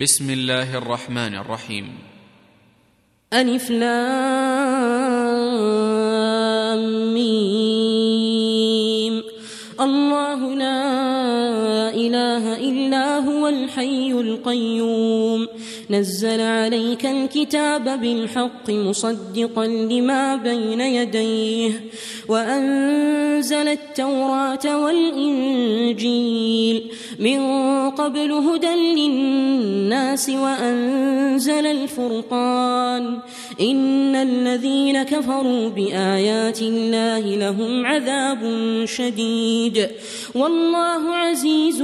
بسم الله الرحمن الرحيم. ألف لام ميم. الله لا إله إلا هو الحي القيوم. نزل عليك الكتاب بالحق مصدقا لما بين يديه وأنزل التوراة والإنجيل. من قبل هدى للناس وأنزل الفرقان. إن الذين كفروا بآيات الله لهم عذاب شديد. والله عزيز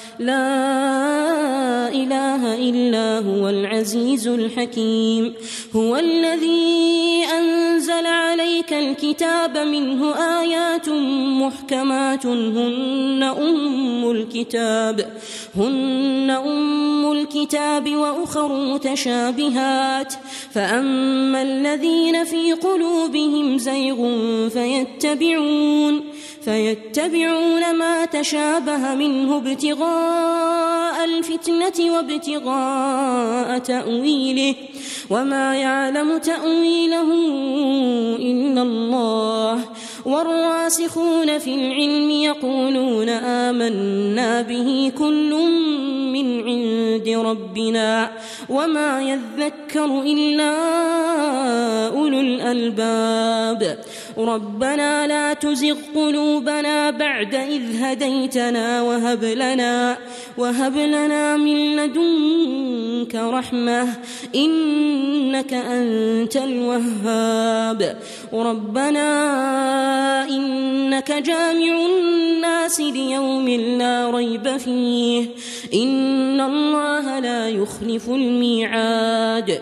لا إله إلا هو العزيز الحكيم. هو الذي أنزل عليك الكتاب منه آيات محكمات. هن أم الكتاب هن أم الكتاب وأخر متشابهات. فأما الذين في قلوبهم زيغ فيتبعون. فيتبعون ما تشابه منه ابتغاء الفتنة وابتغاء تأويله. وما يعلم تأويله إلا الله. والراسخون في العلم يقولون آمنا به كل من عند ربنا. وما يذكر إلا أولو الألباب. ربنا لا تزغ قلوبنا بعد إذ هديتنا وهب لنا وهب لنا من لدنك رحمة إنك أنت الوهاب. ربنا إنك جامع الناس ليوم لا ريب فيه إن الله لا يخلف الميعاد.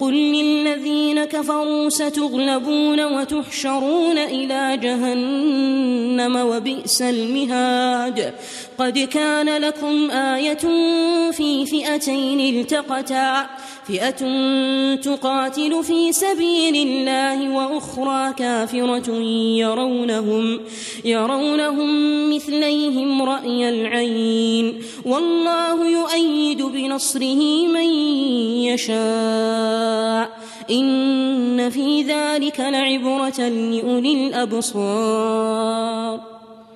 قل للذين كفروا ستغلبون وتحشرون إلى جهنم وبئس المهاد. قد كان لكم آية في فئتين التقتا. فئة تقاتل في سبيل الله وأخرى كافرة يرونهم يرونهم مثليهم رأي العين. والله يؤيد بنصره من يشاء. إن في ذلك لعبرة لأولي الأبصار.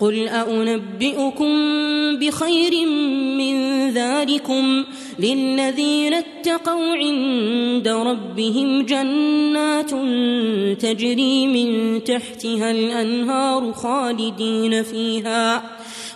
قل أنبئكم بخير من ذلكم للذين اتقوا عند ربهم جنات تجري من تحتها الأنهار خالدين فيها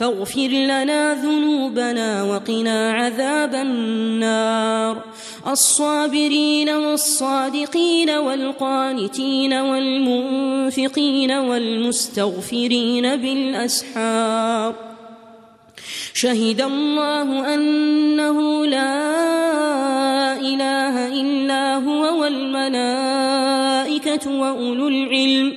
فاغفر لنا ذنوبنا وقنا عذاب النار. الصابرين والصادقين والقانتين والمنفقين والمستغفرين بالأسحار. شهد الله أنه لا إله إلا هو والملائكة وأولو العلم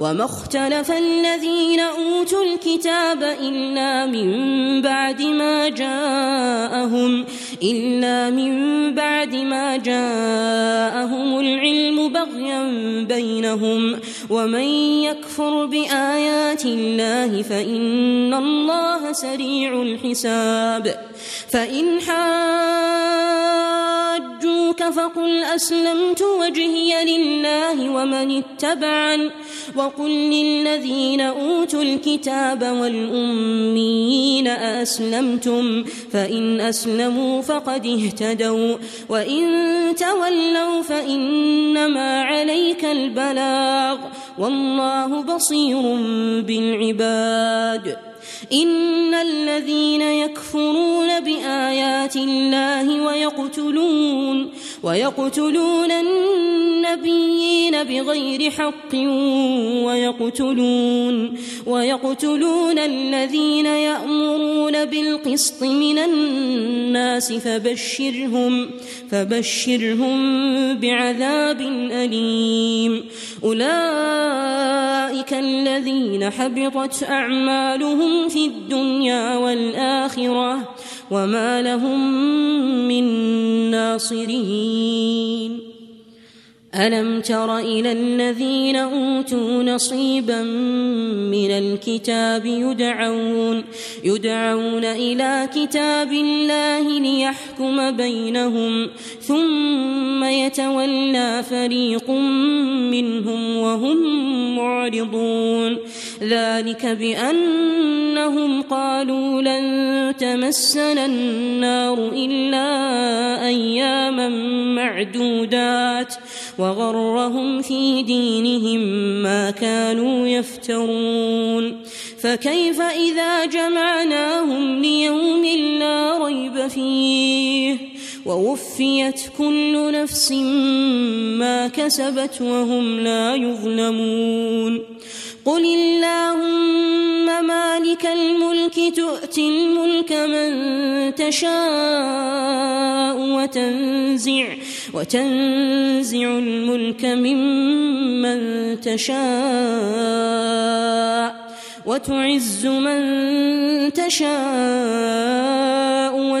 وما اختلف الذين أوتوا الكتاب إلا من بعد ما جاءهم إلا من بعد ما جاءهم العلم بغيا بينهم. ومن يكفر بآيات الله فإن الله سريع الحساب. فإن حاجوك فقل أسلمت وجهي لله ومن اتبعن وقل للذين أوتوا الكتاب والأمين أسلمتم فإن أسلموا فقد اهتدوا وإن تولوا فإنما عليك البلاغ. والله بصير بالعباد. إن الذين يكفرون بآيات الله ويقتلون ويقتلون النبيين بغير حق ويقتلون ويقتلون الذين يأمرون بالقسط من الناس فبشرهم فبشرهم بعذاب أليم. أولئك الذين حبطت أعمالهم في الدنيا والآخرة. وما لهم من ناصرين. ألم تر إلى الذين أوتوا نصيبا من الكتاب يدعون يدعون إلى كتاب الله ليحكم بينهم ثم يتولى فريق منهم وهم معرضون. ذلك بأنهم قالوا لن تمسنا النار إلا أياما معدودات وغرهم في دينهم ما كانوا يفترون. فكيف إذا جمعناهم ليوم لا ريب فيه؟ ووفيت كل نفس ما كسبت وهم لا يظلمون. قل اللهم مالك الملك تؤتي الملك من تشاء وتنزع وتنزع الملك ممن تشاء وتعز من تشاء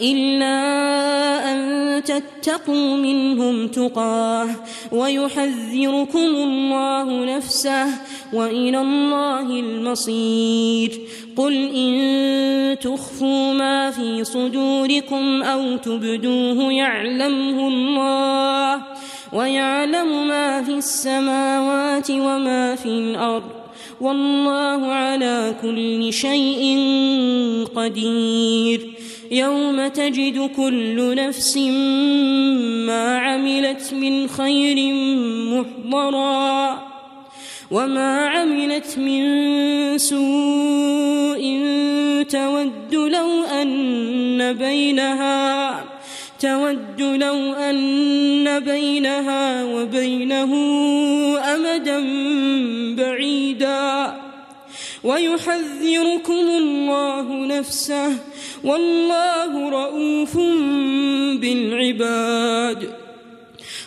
إلا أن تتقوا منهم تقاه ويحذركم الله نفسه وإلى الله المصير. قل إن تخفوا ما في صدوركم أو تبدوه يعلمه الله ويعلم ما في السماوات وما في الأرض والله على كل شيء قدير. يوم تجد كل نفس ما عملت من خير محضرا وما عملت من سوء تود لو أن بينها تود لو أن بينها وبينه أمدا بعيدا. ويحذركم الله نفسه والله رؤوف بالعباد.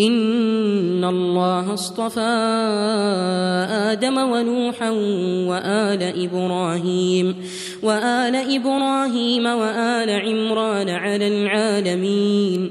إن الله اصطفى آدم ونوحا وآل إبراهيم وآل إبراهيم وآل عمران على العالمين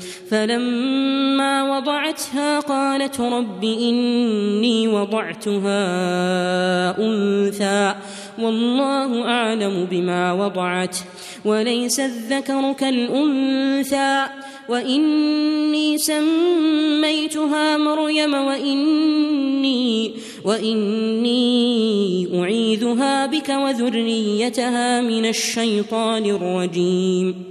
فلما وضعتها قالت رب إني وضعتها أنثى والله أعلم بما وضعت وليس الذكر كالأنثى وإني سميتها مريم وإني وإني أعيذها بك وذريتها من الشيطان الرجيم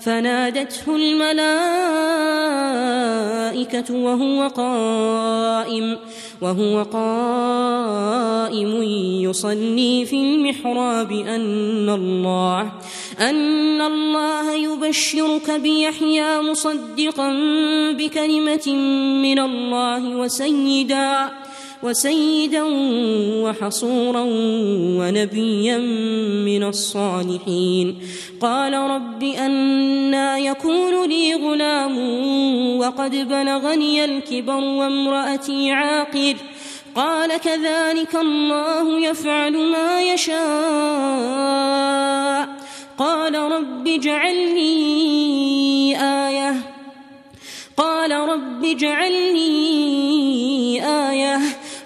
فنادته الملائكة وهو قائم وهو قائم يصلي في المحراب. أن الله أن الله يبشرك بيحيى مصدقا بكلمة من الله وسيدا. وسيدا وحصورا ونبيا من الصالحين. قال رب أنا يكون لي غلام وقد بلغني الكبر وامرأتي عاقر قال كذلك الله يفعل ما يشاء. قال رب اجعل لي آية. قال رب اجعل لي آية.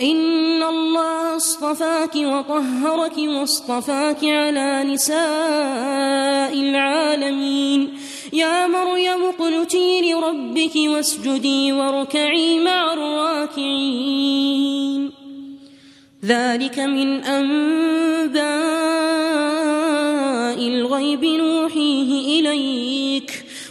إن الله اصطفاك وطهرك واصطفاك على نساء العالمين. يا مريم اقنتي لربك واسجدي واركعي مع الراكعين. ذلك من أنباء الغيب نوحيه إليك.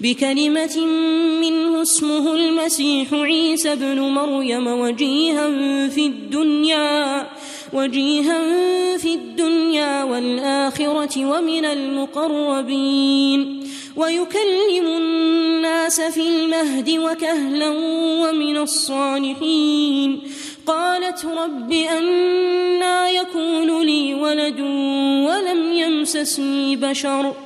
بكلمة منه اسمه المسيح عيسى ابن مريم وجيها في الدنيا وجيها في الدنيا والآخرة ومن المقربين. ويكلم الناس في المهد وكهلا ومن الصالحين. قالت رب أنا يكون لي ولد ولم يمسسني بشر.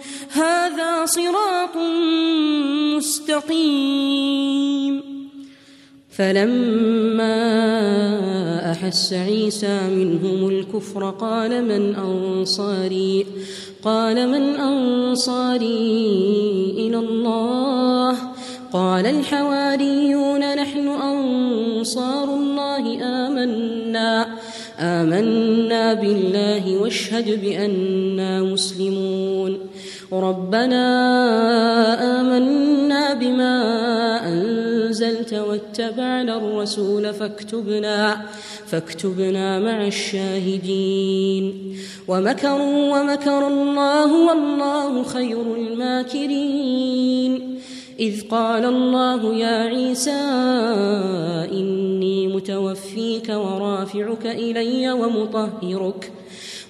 هذا صراط مستقيم. فلما أحس عيسى منهم الكفر قال من أنصاري؟ قال من أنصاري إلى الله؟ قال الحواريون نحن أنصار الله آمنا. آمنا بالله واشهد بأننا مسلمون. ربنا آمنا بما أنزلت واتبعنا الرسول فاكتبنا فاكتبنا مع الشاهدين. ومكروا ومكر الله والله خير الماكرين. إذ قال الله يا عيسى إني متوفيك ورافعك إلي ومطهرك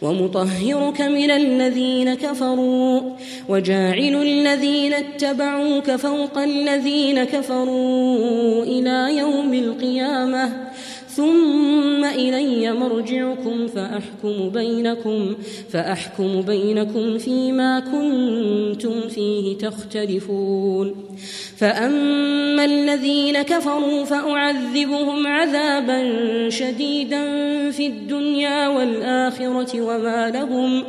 ومطهرك من الذين كفروا وجاعل الذين اتبعوك فوق الذين كفروا إلى يوم القيامة. ثم إلي مرجعكم فأحكم بينكم فأحكم بينكم فيما كنتم فيه تختلفون. فأما الذين كفروا فأعذبهم عذابا شديدا في الدنيا والآخرة وما لهم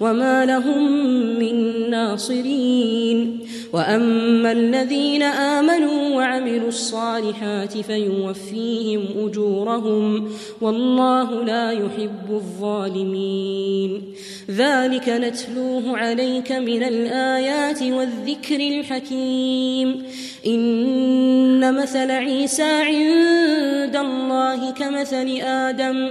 وما لهم من ناصرين. وأما الذين آمنوا وعملوا الصالحات فيوفيهم أجورهم والله لا يحب الظالمين. ذلك نتلوه عليك من الآيات والذكر الحكيم. إن مثل عيسى عند الله كمثل آدم.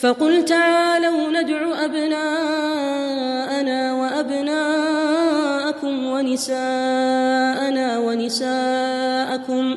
فقل تعالوا ندع أبناءنا وأبناءكم ونساءنا ونساءكم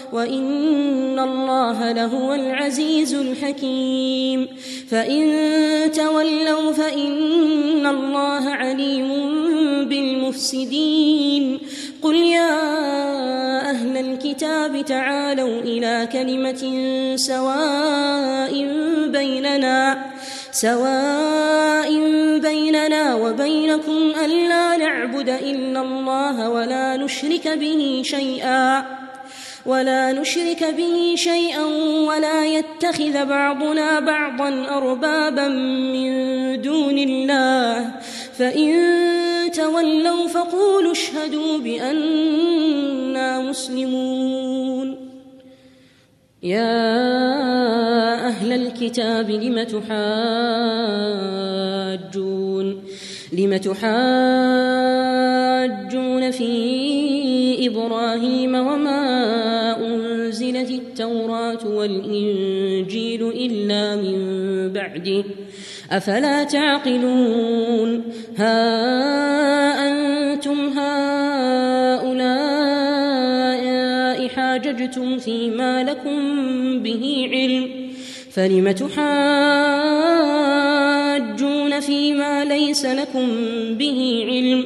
وإن الله لهو العزيز الحكيم. فإن تولوا فإن الله عليم بالمفسدين. قل يا أهل الكتاب تعالوا إلى كلمة سواء بيننا سواء بيننا وبينكم ألا نعبد إلا الله ولا نشرك به شيئا. ولا نشرك به شيئا ولا يتخذ بعضنا بعضا أربابا من دون الله. فإن تولوا فقولوا اشهدوا بأننا مسلمون. يا أهل الكتاب لم تحاجون؟ لم تحاجون في إبراهيم وما أنزلت التوراة والإنجيل إلا من بعده. أفلا تعقلون؟ ها أنتم هؤلاء حاججتم فيما لكم به علم. فلم تحاجون فيما ليس لكم به علم؟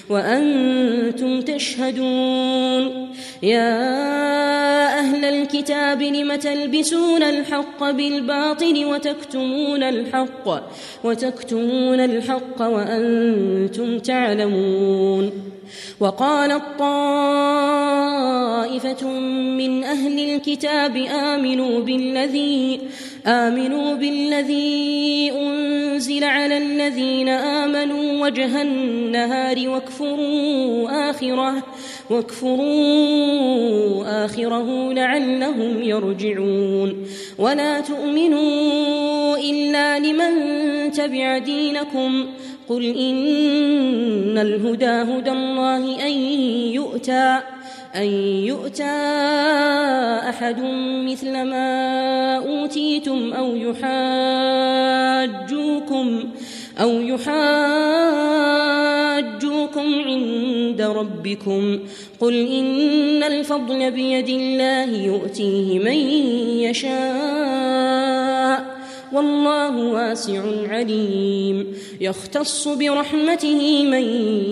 وأنتم تشهدون. يا أهل الكتاب لم تلبسون الحق بالباطل وتكتمون الحق وتكتمون الحق وأنتم تعلمون. وقالت طائفة من أهل الكتاب آمنوا بالذي آمنوا بالذي أنزل على الذين آمنوا وجه النهار واكفروا آخره واكفروا آخره لعلهم يرجعون. ولا تؤمنوا إلا لمن تبع دينكم. قل إن الهدى هدى الله أن يؤتى. أن يؤتى أحد مثل ما أوتيتم أو يحاجوكم أو يحاجوكم عند ربكم قل إن الفضل بيد الله يؤتيه من يشاء والله واسع عليم يختص برحمته من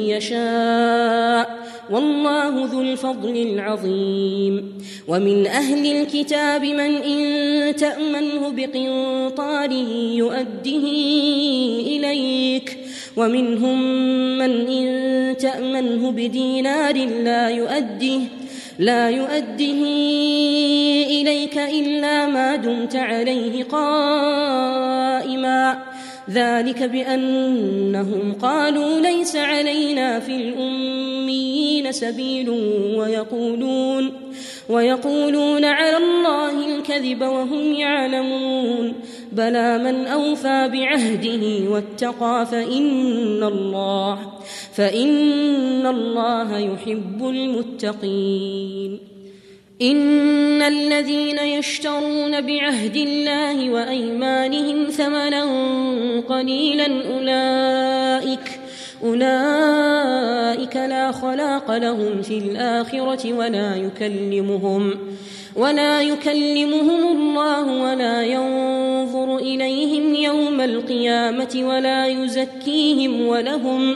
يشاء والله ذو الفضل العظيم. ومن أهل الكتاب من إن تأمنه بقنطاره يؤده إليك. ومنهم من إن تأمنه بدينار لا يؤده لا يؤده إليك إلا ما دمت عليه قائما. ذلك بأنهم قالوا ليس علينا في الأميين سبيل ويقولون ويقولون على الله الكذب وهم يعلمون بلى من أوفى بعهده واتقى فإن الله فإن الله يحب المتقين إن الذين يشترون بعهد الله وأيمانهم ثمنا قليلا أولئك أولئك لا خلاق لهم في الآخرة ولا يكلمهم ولا يكلمهم الله ولا ينظر إليهم يوم القيامة ولا يزكيهم ولهم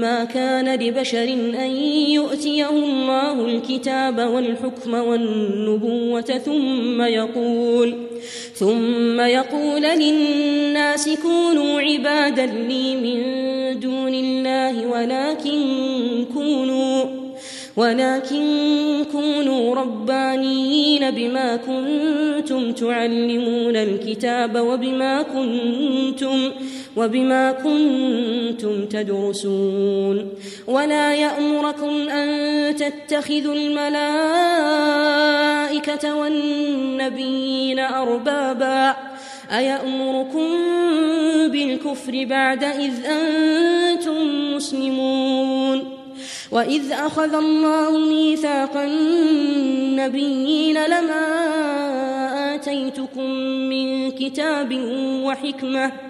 ما كان لبشر أن يؤتيه الله الكتاب والحكم والنبوة ثم يقول ثم يقول للناس كونوا عبادا لي من دون الله ولكن كونوا ولكن كونوا ربانيين بما كنتم تعلمون الكتاب وبما كنتم وبما كنتم تدرسون ولا يأمركم أن تتخذوا الملائكة والنبيين أربابا أيأمركم بالكفر بعد إذ أنتم مسلمون وإذ أخذ الله ميثاق النبيين لما آتيتكم من كتاب وحكمة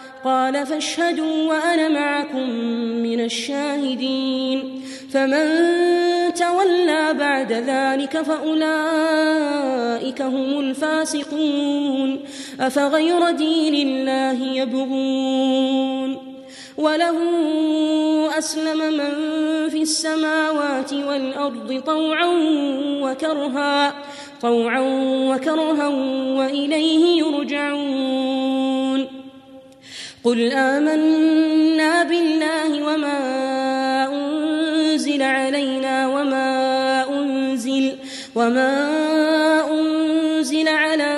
قال فاشهدوا وأنا معكم من الشاهدين. فمن تولى بعد ذلك فأولئك هم الفاسقون. أفغير دين الله يبغون؟ وله أسلم من في السماوات والأرض طوعا وكرها طوعا وكرها وإليه يرجعون. قل آمنا بالله وما أنزل علينا وما أنزل وما أنزل على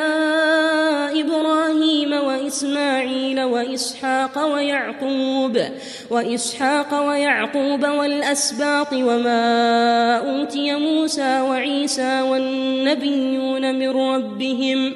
إبراهيم وإسماعيل وإسحاق ويعقوب وإسحاق ويعقوب والأسباط وما أوتي موسى وعيسى والنبيون من ربهم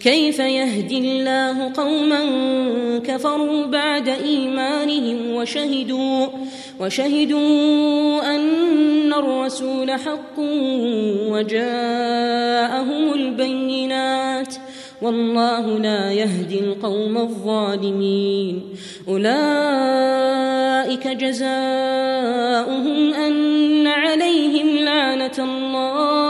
كيف يهدي الله قوما كفروا بعد إيمانهم وشهدوا وشهدوا أن الرسول حق وجاءهم البينات والله لا يهدي القوم الظالمين أولئك جزاؤهم أن عليهم لعنة الله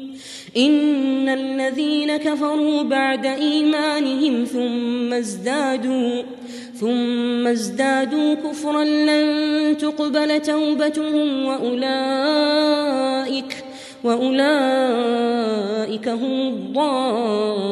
إن الذين كفروا بعد إيمانهم ثم ازدادوا ثم ازدادوا كفرا لن تقبل توبتهم وأولئك وأولئك هم الضالون.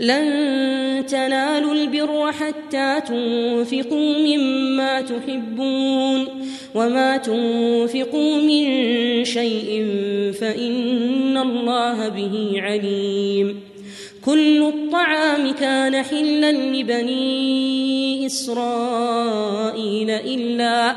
لن تنالوا البر حتى تنفقوا مما تحبون وما تنفقوا من شيء فإن الله به عليم. كل الطعام كان حلا لبني إسرائيل إلا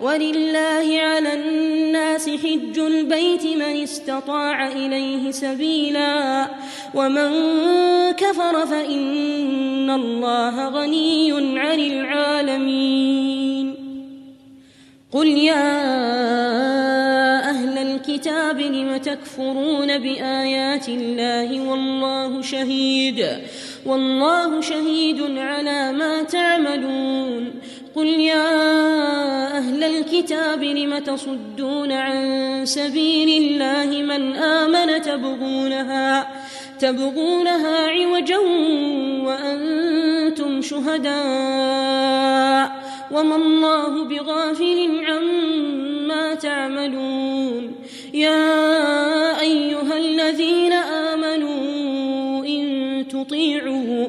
ولله على الناس حج البيت من استطاع إليه سبيلا ومن كفر فإن الله غني عن العالمين. قل يا أهل الكتاب لم تكفرون بآيات الله والله شهيد والله شهيد على ما تعملون. قل يا أهل الكتاب لم تصدون عن سبيل الله من آمن تبغونها؟ تبغونها عوجا وأنتم شهداء وما الله بغافل عما تعملون. يا أيها الذين آمنوا إن تطيعوا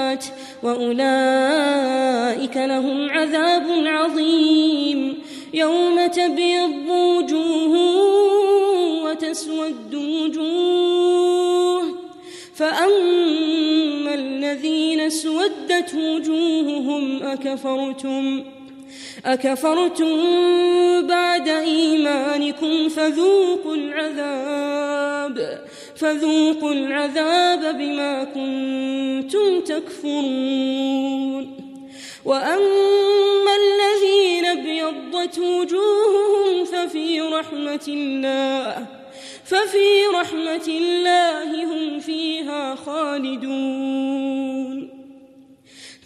وأولئك لهم عذاب عظيم. يوم تبيض وجوه وتسود وجوه. فأما الذين اسودت وجوههم أكفرتم أكفرتم بعد إيمانكم فذوقوا العذاب. فذوقوا العذاب بما كنتم تكفرون. وأما الذين ابيضت وجوههم ففي رحمة الله ففي رحمة الله هم فيها خالدون.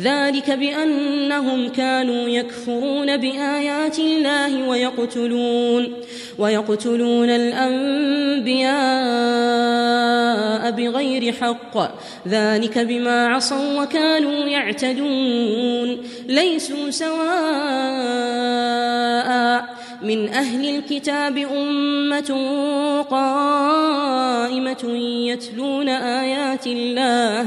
ذلك بأنهم كانوا يكفرون بآيات الله ويقتلون ويقتلون الأنبياء بغير حق. ذلك بما عصوا وكانوا يعتدون. ليسوا سواء من أهل الكتاب أمة قائمة يتلون آيات الله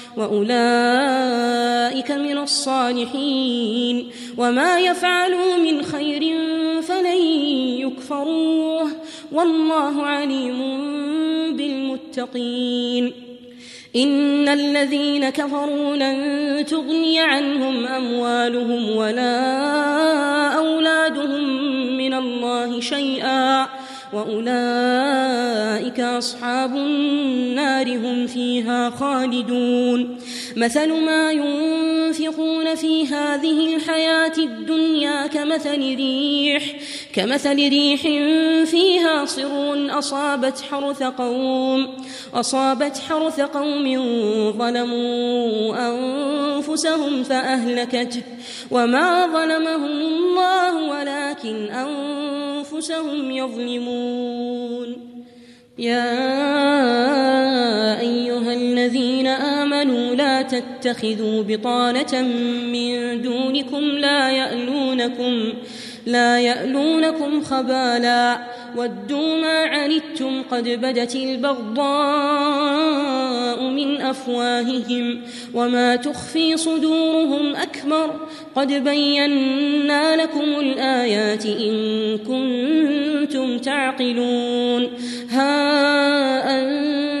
وأولئك من الصالحين وما يفعلوا من خير فلن يكفروه والله عليم بالمتقين. إن الذين كفروا لن تغني عنهم أموالهم ولا أولادهم من الله شيئا وأولئك أصحاب النار هم فيها خالدون. مثل ما ينفقون في هذه الحياة الدنيا كمثل ريح كمثل ريح فيها صر أصابت حرث قوم أصابت حرث قوم ظلموا أنفسهم فاهلكته وما ظلمهم الله ولكن أنفسهم يظلمون. يا أيها الذين آمنوا لا تتخذوا بطانة من دونكم لا يألونكم لا يألونكم خبالا ودوا ما عنتم قد بدت البغضاء من أفواههم وما تخفي صدورهم أكبر قد بينا لكم الآيات إن كنتم تعقلون ها أنتم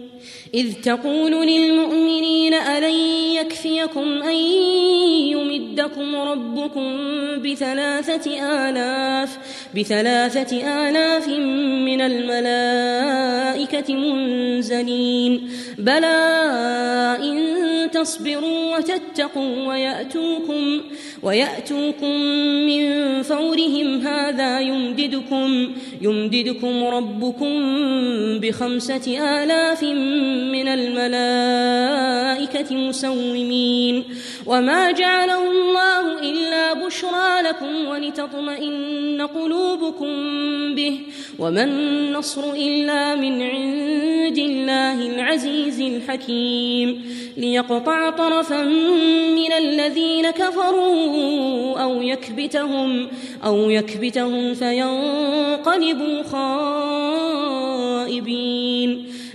إذ تقول للمؤمنين ألن يكفيكم أن يمدكم ربكم بثلاثة آلاف بثلاثة آلاف من الملائكة منزلين. بلى إن تصبروا وتتقوا ويأتوكم ويأتوكم من فورهم هذا يمددكم يمددكم ربكم بخمسة آلاف من الملائكة مسومين. وما جعله الله إلا بشرى لكم ولتطمئن قلوبكم به وما النصر إلا من عند الله العزيز الحكيم. ليقطع طرفا من الذين كفروا أو يكبتهم أو يكبتهم فينقلبوا خائبين.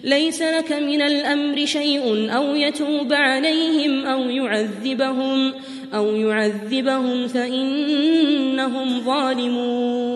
ليس لك من الأمر شيء أو يتوب عليهم أو يعذبهم أو يعذبهم فإنهم ظالمون.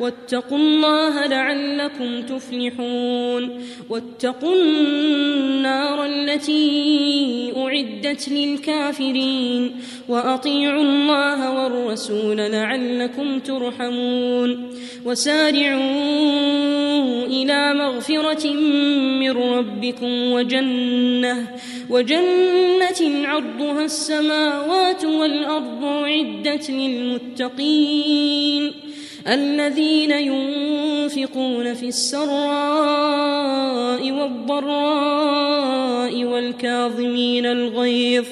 واتقوا الله لعلكم تفلحون. واتقوا النار التي أعدت للكافرين. وأطيعوا الله والرسول لعلكم ترحمون. وسارعوا إلى مغفرة من ربكم وجنة وجنة عرضها السماوات والأرض أعدت للمتقين. الذين ينفقون في السراء والضراء والكاظمين الغيظ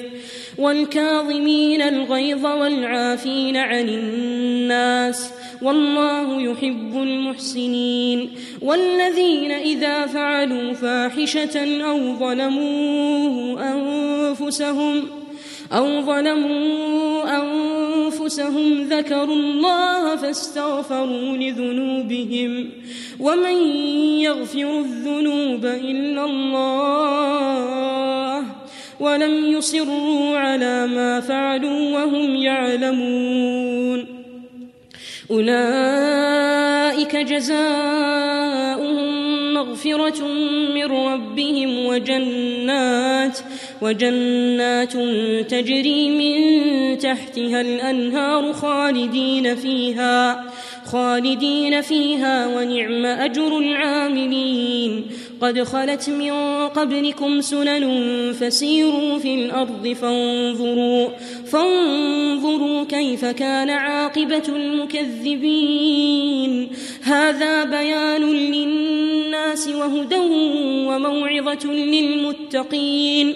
والكاظمين الغيظ والعافين عن الناس والله يحب المحسنين والذين إذا فعلوا فاحشة أو ظلموا أنفسهم أو ظلموا أنفسهم ذكروا الله فاستغفروا لذنوبهم ومن يغفر الذنوب إلا الله ولم يصروا على ما فعلوا وهم يعلمون أولئك جزاؤهم مغفرة من ربهم وجنات وجنات تجري من تحتها الأنهار خالدين فيها خالدين فيها ونعم أجر العاملين. قد خلت من قبلكم سنن فسيروا في الأرض فانظروا فانظروا كيف كان عاقبة المكذبين. هذا بيان للناس وهدى وموعظة للمتقين.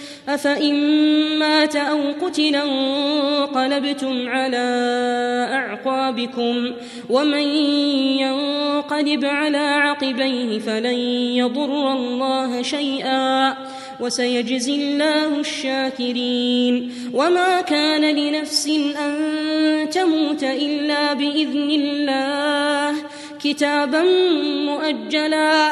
أفإن مات أو قتلا انقلبتم على أعقابكم ومن ينقلب على عقبيه فلن يضر الله شيئا وسيجزي الله الشاكرين وما كان لنفس أن تموت إلا بإذن الله كتابا مؤجلا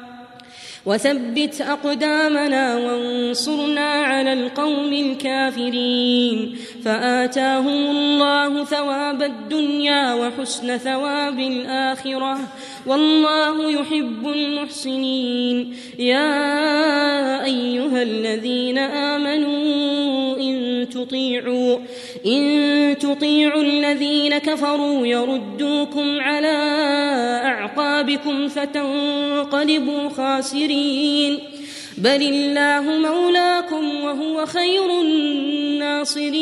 وثبت أقدامنا وانصرنا على القوم الكافرين. فآتاهم الله ثواب الدنيا وحسن ثواب الآخرة. والله يحب المحسنين. يا أيها الذين آمنوا إن تطيعوا إن تطيعوا الذين كفروا يردوكم على أعقابكم فتنقلبوا خاسرين. بل الله مولاكم وهو خير الناصرين.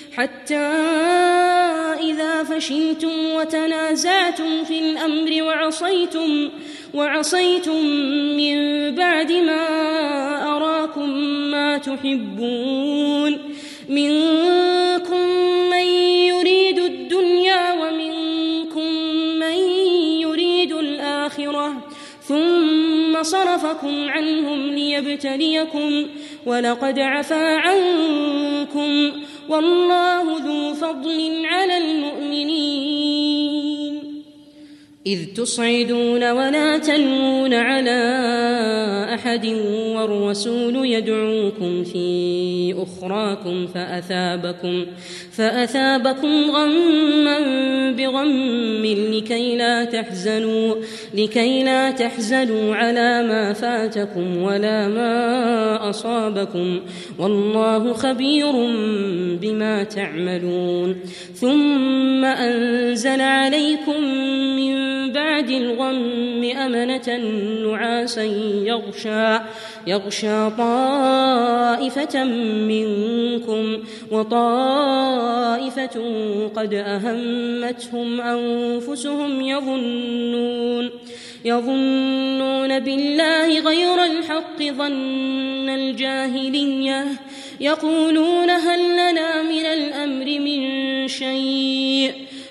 حتى إذا فشلتم وتنازعتم في الأمر وعصيتم وعصيتم من بعد ما أراكم ما تحبون منكم من يريد الدنيا ومنكم من يريد الآخرة ثم صرفكم عنهم ليبتليكم ولقد عفا عنكم والله ذو فضل على المؤمنين. إذ تصعدون ولا تلوون على أحد والرسول يدعوكم في أخراكم فأثابكم فأثابكم غما بغم لكي لا تحزنوا لكي لا تحزنوا على ما فاتكم ولا ما أصابكم. والله خبير بما تعملون. ثم أنزل عليكم من بعد الغم أمنة نعاسا يغشى يغشى طائفة منكم وطائفة قد أهمتهم أنفسهم يظنون يظنون بالله غير الحق ظن الجاهلية يقولون هل لنا من الأمر من شيء؟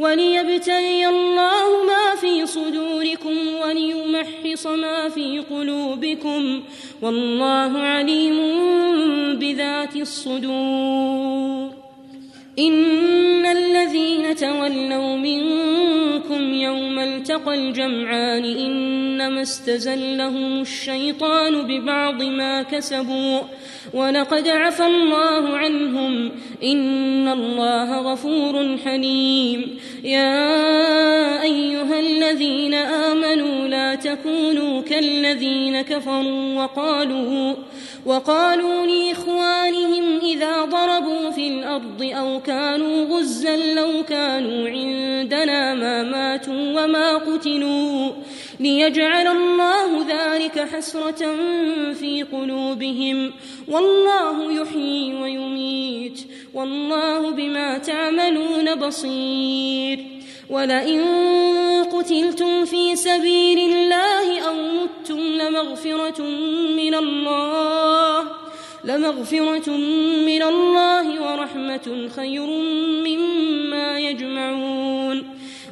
وليبتلي الله ما في صدوركم وليمحص ما في قلوبكم والله عليم بذات الصدور. إن الذين تولوا منكم يوم التقى الجمعان إنما استزلهم الشيطان ببعض ما كسبوا ولقد عفى الله عنهم إن الله غفور حليم. يا أيها الذين آمنوا لا تكونوا كالذين كفروا وقالوا وقالوا لإخوانهم إذا ضربوا في الأرض أو كانوا غزا لو كانوا عندنا ما ماتوا وما قتلوا ليجعل الله ذلك حسرة في قلوبهم. والله يحيي ويميت. والله بما تعملون بصير. ولئن قتلتم في سبيل الله أو متم لمغفرة من الله لمغفرة من الله ورحمة خير مما يجمعون.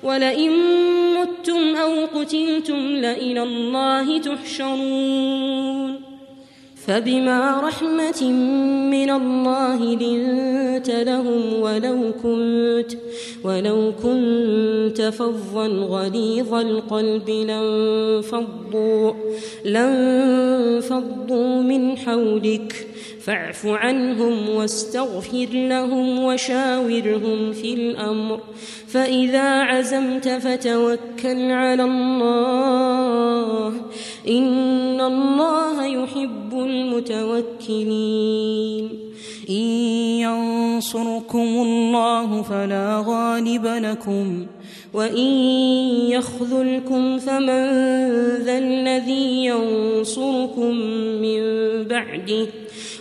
ولئن متم أو قتلتم لإلى الله تحشرون فبما رحمة من الله لنت لهم ولو كنت ولو كنت فظا غليظ القلب لانفضوا لانفضوا من حولك فاعف عنهم واستغفر لهم وشاورهم في الأمر. فإذا عزمت فتوكل على الله. إن الله يحب المتوكلين. إن ينصركم الله فلا غالب لكم. وإن يخذلكم فمن ذا الذي ينصركم من بعده.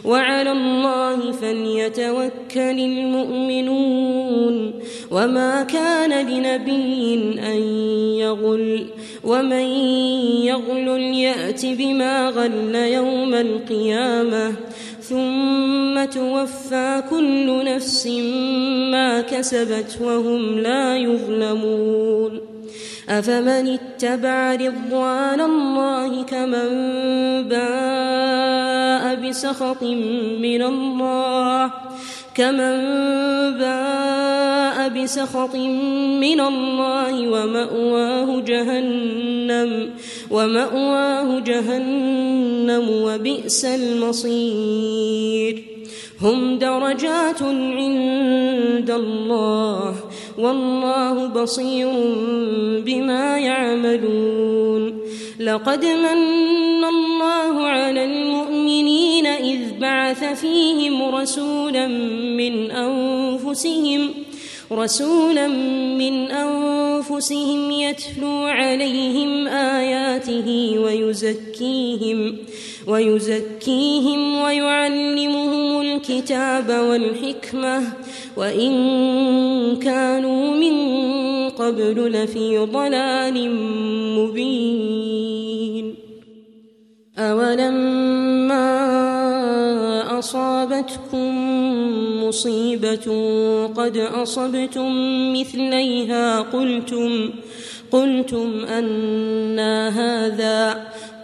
وعلى الله فليتوكل المؤمنون وما كان لنبي أن يغل ومن يغل يأت بما غل يوم القيامة ثم توفى كل نفس ما كسبت وهم لا يظلمون أفمن اتبع رضوان الله كمن بسخط من الله كمن باء بسخط من الله ومأواه جهنم ومأواه جهنم وبئس المصير هم درجات عند الله والله بصير بما يعملون لقد من الله على المؤمنين إذ بعث فيهم رسولا من أنفسهم رسولا من أنفسهم يتلو عليهم آياته ويزكيهم ويزكيهم ويعلمهم الكتاب والحكمة وإن كانوا من قبل لفي ضلال مبين. أولما أصابتكم مصيبة قد أصبتم مثليها قلتم قلتم أنا هذا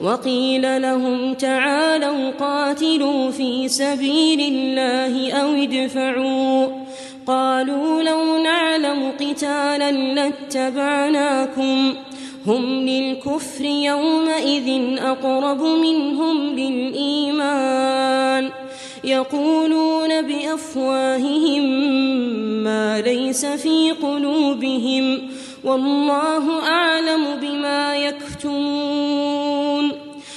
وقيل لهم تعالوا قاتلوا في سبيل الله أو ادفعوا. قالوا لو نعلم قتالا لاتبعناكم. هم للكفر يومئذ أقرب منهم للإيمان. يقولون بأفواههم ما ليس في قلوبهم. والله أعلم بما يكتمون.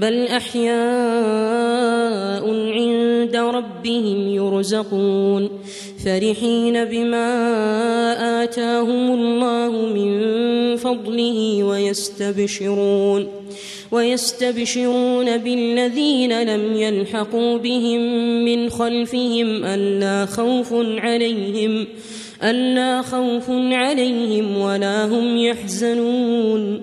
بل احياء عند ربهم يرزقون فرحين بما اتاهم الله من فضله ويستبشرون ويستبشرون بالذين لم يلحقوا بهم من خلفهم ألا خوف عليهم ألا خوف عليهم ولا هم يحزنون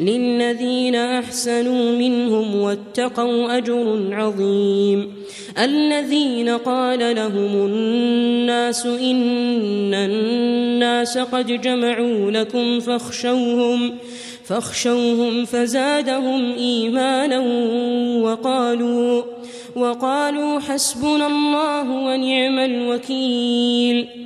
للذين أحسنوا منهم واتقوا أجر عظيم. الذين قال لهم الناس إن الناس قد جمعوا لكم فاخشوهم فاخشوهم فزادهم إيمانا وقالوا وقالوا حسبنا الله ونعم الوكيل.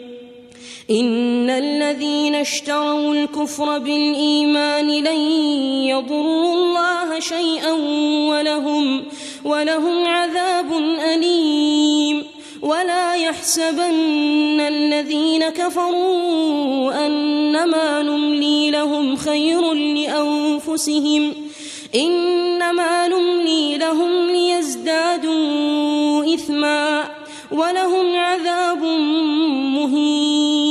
إن الذين اشتروا الكفر بالإيمان لن يضروا الله شيئا ولهم ولهم عذاب أليم ولا يحسبن الذين كفروا أنما نملي لهم خير لأنفسهم إنما نملي لهم ليزدادوا إثما ولهم عذاب مهين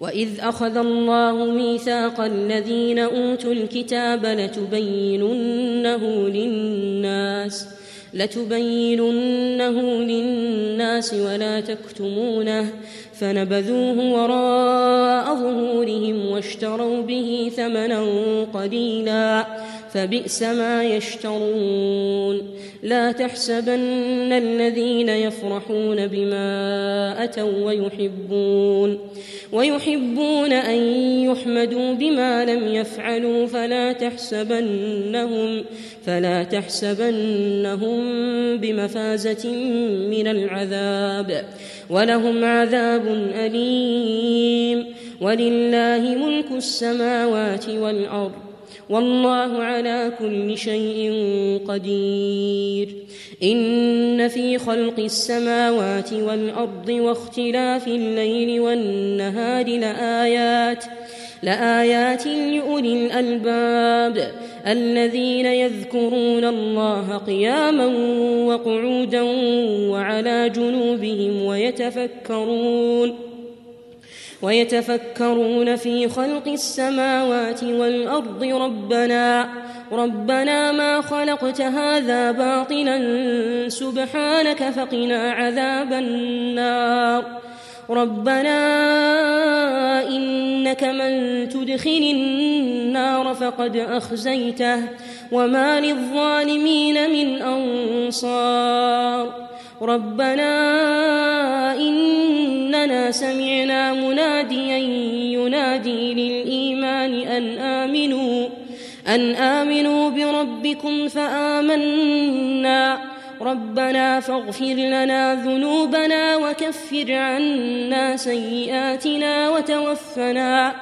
وإذ أخذ الله ميثاق الذين أوتوا الكتاب لتبيننه للناس لتبيننه للناس ولا تكتمونه فنبذوه وراء ظهورهم واشتروا به ثمنا قليلا فبئس ما يشترون. لا تحسبن الذين يفرحون بما أتوا ويحبون. ويحبون أن يحمدوا بما لم يفعلوا فلا تحسبنهم فلا تحسبنهم بمفازة من العذاب. ولهم عذاب أليم. ولله ملك السماوات والأرض. والله على كل شيء قدير. إن في خلق السماوات والأرض واختلاف الليل والنهار لآيات لآيات لأولي الألباب الذين يذكرون الله قياما وقعودا وعلى جنوبهم ويتفكرون. ويتفكرون في خلق السماوات والأرض ربنا ربنا ما خلقت هذا باطلا سبحانك فقنا عذاب النار. ربنا إنك من تدخل النار فقد أخزيته وما للظالمين من أنصار. ربنا إننا سمعنا مناديا ينادي للإيمان أن آمنوا أن آمنوا بربكم فآمنا. ربنا فاغفر لنا ذنوبنا وكفر عنا سيئاتنا وتوفنا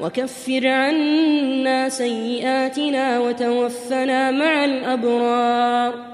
وكفر عنا سيئاتنا وتوفنا مع الأبرار.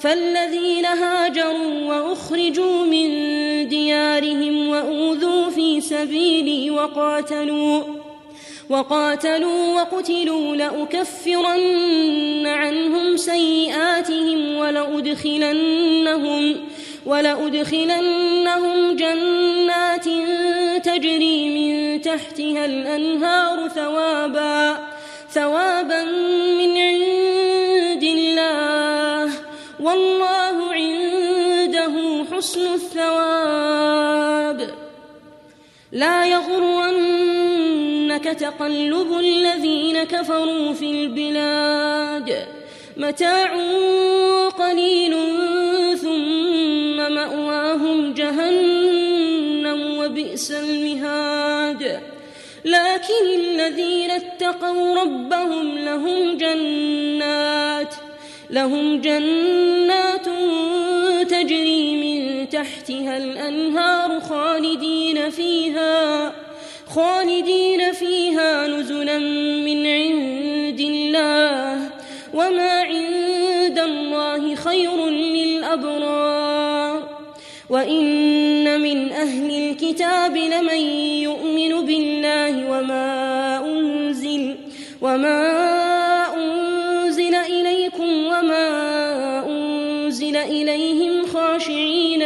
فالذين هاجروا وأخرجوا من ديارهم وأوذوا في سبيلي وقاتلوا وقاتلوا وقتلوا لأكفرن عنهم سيئاتهم ولأدخلنهم ولأدخلنهم جنات تجري من تحتها الأنهار ثوابا ثوابا من عند عنده حسن الثواب. لا يغرنك تقلب الذين كفروا في البلاد. متاع قليل ثم مأواهم جهنم وبئس المهاد. لكن الذين اتقوا ربهم لهم جنات لهم جنات تجري من تحتها الأنهار خالدين فيها خالدين فيها نزلا من عند الله. وما عند الله خير للأبرار. وإن من أهل الكتاب لمن يؤمن بالله وما أنزل وما أنزل إليكم وما أنزل إليهم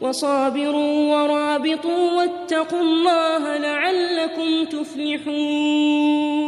وصابروا ورابطوا واتقوا الله لعلكم تفلحون